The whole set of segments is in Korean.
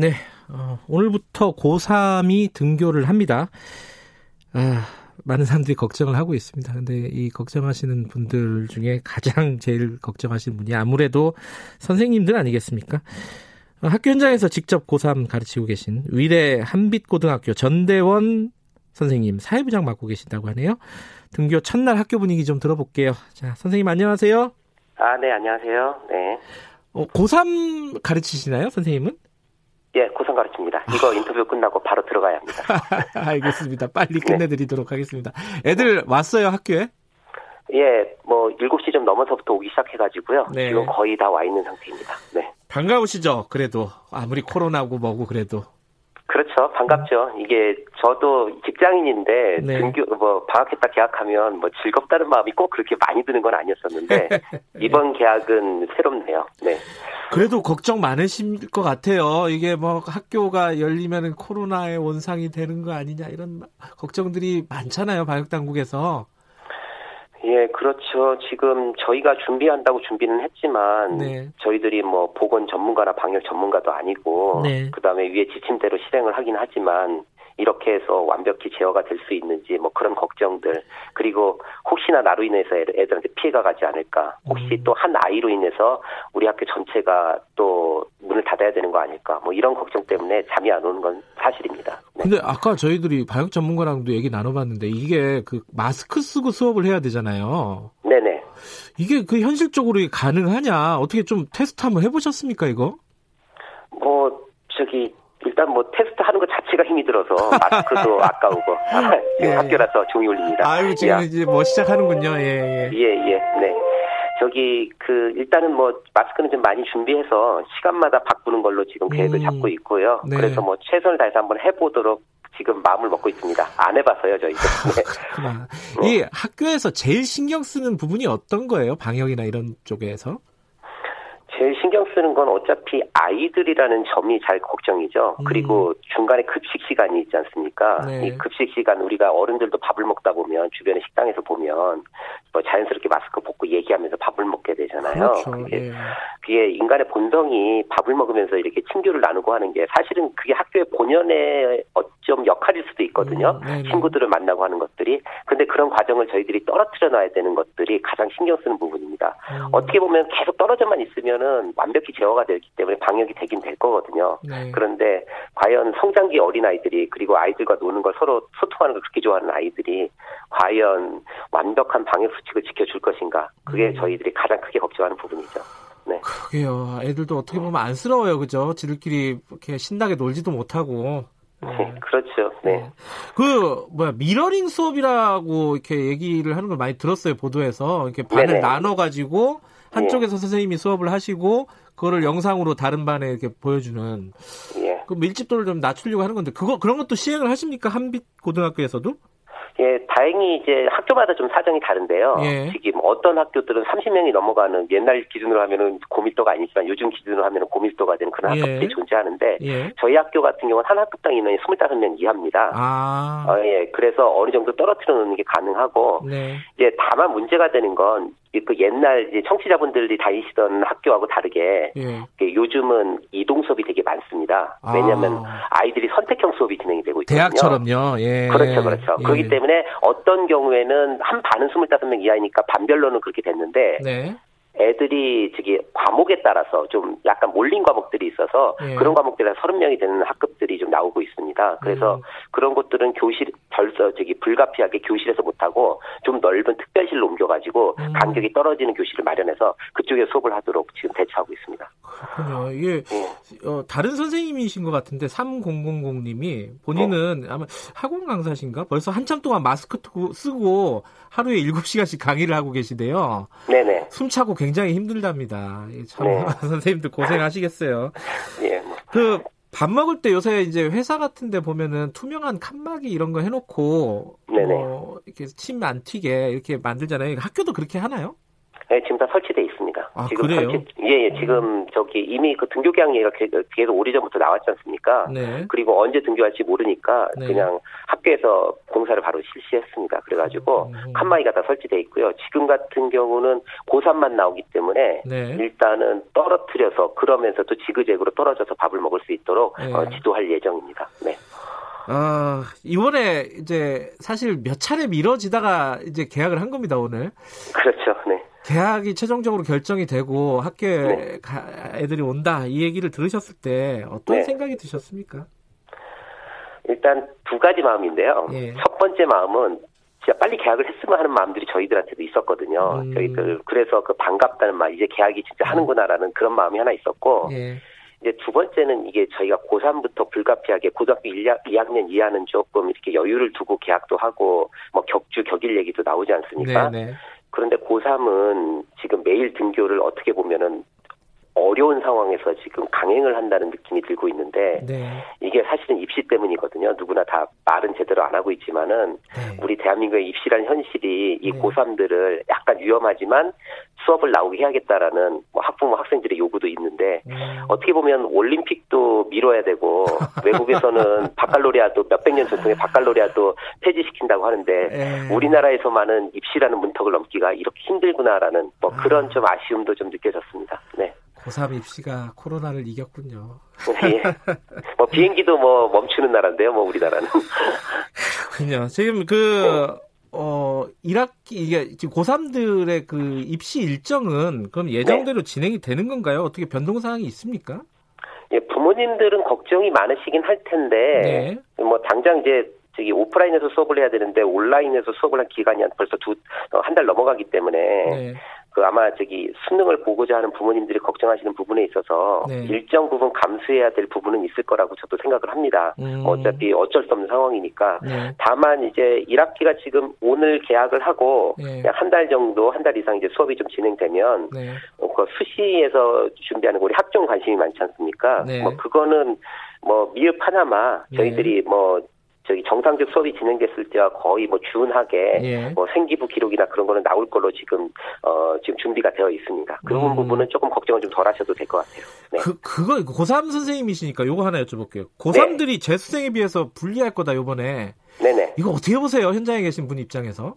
네, 어, 오늘부터 고3이 등교를 합니다. 아, 많은 사람들이 걱정을 하고 있습니다. 근데 이 걱정하시는 분들 중에 가장 제일 걱정하시는 분이 아무래도 선생님들 아니겠습니까? 어, 학교 현장에서 직접 고3 가르치고 계신 위례 한빛고등학교 전대원 선생님 사회부장 맡고 계신다고 하네요. 등교 첫날 학교 분위기 좀 들어볼게요. 자, 선생님 안녕하세요. 아, 네, 안녕하세요. 네. 어, 고3 가르치시나요, 선생님은? 예, 고3 가르칩니다. 이거 인터뷰 끝나고 바로 들어가야 합니다. 알겠습니다. 빨리 끝내드리도록 네. 하겠습니다. 애들 왔어요, 학교에? 예, 뭐 7시 좀 넘어서부터 오기 시작해가지고요. 네. 지금 거의 다 와 있는 상태입니다. 네. 반가우시죠? 그래도 아무리 코로나고 뭐고 그래도. 그렇죠. 반갑죠. 이게 저도 직장인인데 네. 등교 뭐 방학했다 계약하면 뭐 즐겁다는 마음이 꼭 그렇게 많이 드는 건 아니었었는데 이번 계약은 새롭네요. 네. 그래도 걱정 많으실 것 같아요. 이게 뭐 학교가 열리면 코로나의 원상이 되는 거 아니냐 이런 걱정들이 많잖아요. 방역 당국에서. 예, 그렇죠. 지금 저희가 준비한다고 준비는 했지만 네. 저희들이 뭐 보건 전문가나 방역 전문가도 아니고 네. 그다음에 위에 지침대로 실행을 하긴 하지만 이렇게 해서 완벽히 제어가 될 수 있는지 뭐 그런 걱정들 그리고 혹시나 나로 인해서 애들한테 피해가 가지 않을까 혹시 음. 또한 아이로 인해서 우리 학교 전체가 또 문을 닫아야 되는 거 아닐까 뭐 이런 걱정 때문에 잠이 안 오는 건 사실입니다. 네. 근데 아까 저희들이 방역 전문가랑도 얘기 나눠봤는데 이게 그 마스크 쓰고 수업을 해야 되잖아요. 네네. 이게 그 현실적으로 가능하냐 어떻게 좀 테스트 한번 해보셨습니까 이거? 뭐 저기 일단 뭐 테스트 하는 것 자체가 힘이 들어서 마스크도 아까우고 예. 학교라서 종이 올립니다. 아유 지금 예. 이제 뭐 시작하는군요. 예, 예. 예, 예. 네. 저기 그 일단은 뭐 마스크는 좀 많이 준비해서 시간마다 바꾸는 걸로 지금 계획을 음. 잡고 있고요. 네. 그래서 뭐 최선을 다해서 한번 해보도록 지금 마음을 먹고 있습니다. 안 해봤어요 저희도. 네. 그렇구나. 이 학교에서 제일 신경 쓰는 부분이 어떤 거예요? 방역이나 이런 쪽에서? 제일 신경 쓰는 건 어차피 아이들이라는 점이 잘 걱정이죠. 음. 그리고 중간에 급식 시간이 있지 않습니까? 네. 이 급식 시간 우리가 어른들도 밥을 먹다 보면 주변의 식당에서 보면 뭐 자연스럽게 마스크 벗고 얘기하면서 밥을 먹게 되잖아요. 그렇죠. 그게, 예. 그게 인간의 본성이 밥을 먹으면서 이렇게 친교를 나누고 하는 게 사실은 그게 학교의 본연의 역할일 수도 있거든요. 음, 친구들을 만나고 하는 것들이. 근데 그런 과정을 저희들이 떨어뜨려 놔야 되는 것들이 가장 신경 쓰는 부분입니다. 음. 어떻게 보면 계속 떨어져만 있으면은 완벽히 제어가 되기 때문에 방역이 되긴 될 거거든요. 네. 그런데 과연 성장기 어린 아이들이 그리고 아이들과 노는 걸 서로 소통하는 걸 그렇게 좋아하는 아이들이 과연 완벽한 방역 수칙을 지켜줄 것인가? 그게 음. 저희들이 가장 크게 걱정하는 부분이죠. 네. 그게요. 애들도 어떻게 보면 안쓰러워요. 그죠? 지들끼리 이렇게 신나게 놀지도 못하고. 네. 그렇죠. 네. 네. 그 뭐야 미러링 수업이라고 이렇게 얘기를 하는 걸 많이 들었어요 보도에서 이렇게 반을 나눠 가지고 한쪽에서 예. 선생님이 수업을 하시고 그거를 영상으로 다른 반에 이렇게 보여주는 예. 그 밀집도를 좀 낮추려고 하는 건데 그거 그런 것도 시행을 하십니까 한빛 고등학교에서도? 예, 다행히 이제 학교마다 좀 사정이 다른데요. 예. 지금 어떤 학교들은 30명이 넘어가는 옛날 기준으로 하면은 고밀도가 아니지만 요즘 기준으로 하면은 고밀도가 되는 그런 예. 학급들이 존재하는데 예. 저희 학교 같은 경우는 한 학급당 인원이 25명 이하입니다. 아. 어, 예, 그래서 어느 정도 떨어뜨려 놓는 게 가능하고 네. 이제 다만 문제가 되는 건 그 옛날 이제 청취자분들이 다니시던 학교하고 다르게 예. 요즘은 이동 수업이 되게 많습니다. 왜냐하면 아. 이들이 선택형 수업이 진행이 되고 있거든요. 대학처럼요. 예. 그렇죠, 그렇죠. 예. 그렇기 때문에 어떤 경우에는 한 반은 25명 이하이니까 반별로는 그렇게 됐는데 네. 애들이 저기 과목에 따라서 좀 약간 몰린 과목들이 있어서 예. 그런 과목들에 30명이 되는 학급들이 좀 나오고 있습니다. 그래서 음. 그런 것들은 교실 벌써 저기 불가피하게 교실에서 못 하고 좀 넓은 특별실로 옮겨가지고 음. 간격이 떨어지는 교실을 마련해서 그쪽에 수업을 하도록 지금 대처하고 있습니다. 그렇군요. 이게 예. 어, 다른 선생님이신 것 같은데 3000님이 본인은 어. 아마 학원 강사신가? 벌써 한참 동안 마스크 쓰고 하루에 7시간씩 강의를 하고 계시대요. 네네. 숨차고 굉장히 힘들답니다. 참 네. 선생님들 고생하시겠어요. 예. 뭐. 그밥 먹을 때 요새 이제 회사 같은 데 보면은 투명한 칸막이 이런 거 해놓고 네네. 어, 이렇게 침 안 튀게 이렇게 만들잖아요. 학교도 그렇게 하나요? 네, 지금 다 설치돼 있습니다. 아, 지금 그래요? 예, 예, 지금 저기 이미 그 등교 계약 얘기가 계속 오래전부터 나왔지 않습니까? 네. 그리고 언제 등교할지 모르니까 네. 그냥 학교에서 공사를 바로 실시했습니다. 그래가지고 음. 칸막이가 다 설치돼 있고요. 지금 같은 경우는 고3만 나오기 때문에 네. 일단은 떨어뜨려서 그러면서 또 지그재그로 떨어져서 밥을 먹을 수 있도록 네. 어, 지도할 예정입니다. 네. 어, 이번에 이제 사실 몇 차례 미뤄지다가 이제 계약을 한 겁니다, 오늘. 그렇죠, 네. 계약이 최종적으로 결정이 되고 학교에 네. 애들이 온다 이 얘기를 들으셨을 때 어떤 네. 생각이 드셨습니까? 일단 두 가지 마음인데요. 예. 첫 번째 마음은 진짜 빨리 계약을 했으면 하는 마음들이 저희들한테도 있었거든요. 음. 저희들 그래서 그 반갑다는 말 이제 계약이 진짜 하는구나라는 그런 마음이 하나 있었고 예. 이제 두 번째는 이게 저희가 고3부터 불가피하게 고등학교 2학년 이하는 조금 이렇게 여유를 두고 계약도 하고 뭐 격주 격일 얘기도 나오지 않습니까? 네네. 네. 그런데 고3은 지금 매일 등교를 어떻게 보면은 어려운 상황에서 지금 강행을 한다는 느낌이 들고 있는데 네. 이게 사실은 입시 때문이거든요. 누구나 다 말은 제대로 안 하고 있지만은 네. 우리 대한민국의 입시란 현실이 이 네. 고3들을 약간 위험하지만 수업을 나오게 해야겠다라는 뭐 학부모 학생들의 요구도 있는데 음. 어떻게 보면 올림픽도 미뤄야 되고 외국에서는 바칼로리아도 몇백 년 전통의 바칼로리아도 폐지시킨다고 하는데 네. 우리나라에서만은 입시라는 문턱을 넘기가 이렇게 힘들구나라는 뭐 그런 아. 좀 아쉬움도 좀 느껴졌습니다. 네. 고3 입시가 코로나를 이겼군요. 예. 뭐 비행기도 뭐 멈추는 나라인데요, 뭐 우리나라는. 그렇군요. 지금 그 어, 1학기, 이게 지금 고3들의 그 입시 일정은 그럼 예정대로 네. 진행이 되는 건가요? 어떻게 변동사항이 있습니까? 예, 부모님들은 걱정이 많으시긴 할 텐데, 네. 뭐 당장 이제 저기 오프라인에서 수업을 해야 되는데 온라인에서 수업을 한 기간이 벌써 두, 어, 한달 넘어가기 때문에, 네. 그 아마 저기 수능을 보고자 하는 부모님들이 걱정하시는 부분에 있어서 네. 일정 부분 감수해야 될 부분은 있을 거라고 저도 생각을 합니다. 음. 어차피 어쩔 수 없는 상황이니까. 네. 다만 이제 1학기가 지금 오늘 개학을 하고 네. 한달 정도 한 달 이상 이제 수업이 좀 진행되면 네. 어, 그 수시에서 준비하는 우리 학종 관심이 많지 않습니까? 네. 뭐 그거는 뭐 미흡 하나마 저희들이 네. 뭐 저기 정상적 수업이 진행됐을 때와 거의 뭐 준하게 예. 뭐 생기부 기록이나 그런 거는 나올 걸로 지금 어 지금 준비가 되어 있습니다. 그 음. 부분은 조금 걱정을 좀 덜 하셔도 될 것 같아요. 네. 그 그거 고3 선생님이시니까 요거 하나 여쭤볼게요. 고3들이 네. 재수생에 비해서 불리할 거다 요번에. 네네. 이거 어떻게 보세요? 현장에 계신 분 입장에서?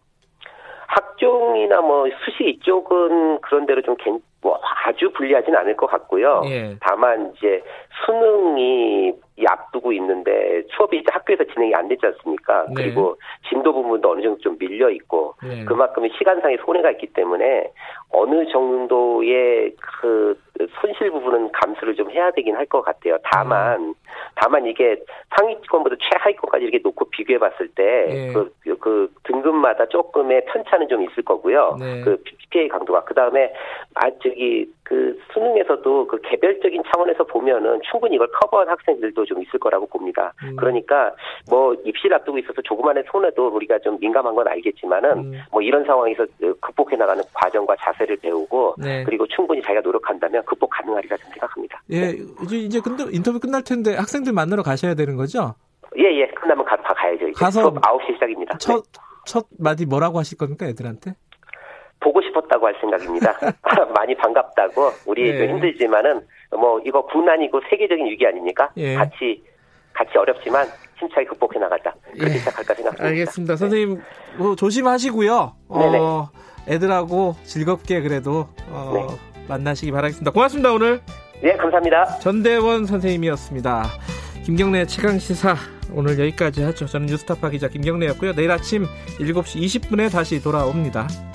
학종이나 뭐 수시 이쪽은 그런 대로 좀뭐 아주 불리하진 않을 것 같고요. 예. 다만 이제 수능이 앞두고 있는데 수업이 이제 학교에서 진행이 안 됐지 않습니까? 네. 그리고 진도 부분도 어느 정도 좀 밀려 있고 네. 그만큼 시간상의 손해가 있기 때문에 어느 정도의 그 손실 부분은 감수를 좀 해야 되긴 할 것 같아요. 다만 음. 다만 이게 상위권보다 최하위권까지 이렇게 놓고 비교해 봤을 때그 네. 그, 그 등급마다 조금의 편차는 좀 있을 거고요. 네. 그 PPA 강도가 그 다음에 아 저기 그 수능에서도 그 개별적인 차원에서 보면은 충분히 이걸 커버한 학생들도 좀 있을 거라고 봅니다. 음. 그러니까 뭐 입시를 앞두고 있어서 조그만의 손해도 우리가 좀 민감한 건 알겠지만은 음. 뭐 이런 상황에서 극복해 나가는 과정과 자세를 배우고 네. 그리고 충분히 자기가 노력한다면 극복 가능하리라 생각합니다. 예, 이제 이제 근데 인터뷰 끝날 텐데 학생들 만나러 가셔야 되는 거죠? 예, 예. 끝나면 가, 가야죠. 이제. 가서 9시 시작입니다. 첫, 네. 첫 마디 뭐라고 하실 겁니까, 애들한테? 보고 싶었다고 할 생각입니다. 많이 반갑다고 우리 예. 힘들지만은 뭐 이거 국난이고 세계적인 위기 아닙니까? 예. 같이 같이 어렵지만 힘차게 극복해 나가자. 그렇게 예. 시작할까 생각합니다. 알겠습니다. 선생님 뭐 조심하시고요. 네네. 어, 애들하고 즐겁게 그래도 어, 네. 만나시기 바라겠습니다. 고맙습니다 오늘. 네 감사합니다. 전대원 선생님이었습니다. 김경래 최강 시사 오늘 여기까지 하죠. 저는 뉴스타파 기자 김경래였고요. 내일 아침 7시 20분에 다시 돌아옵니다.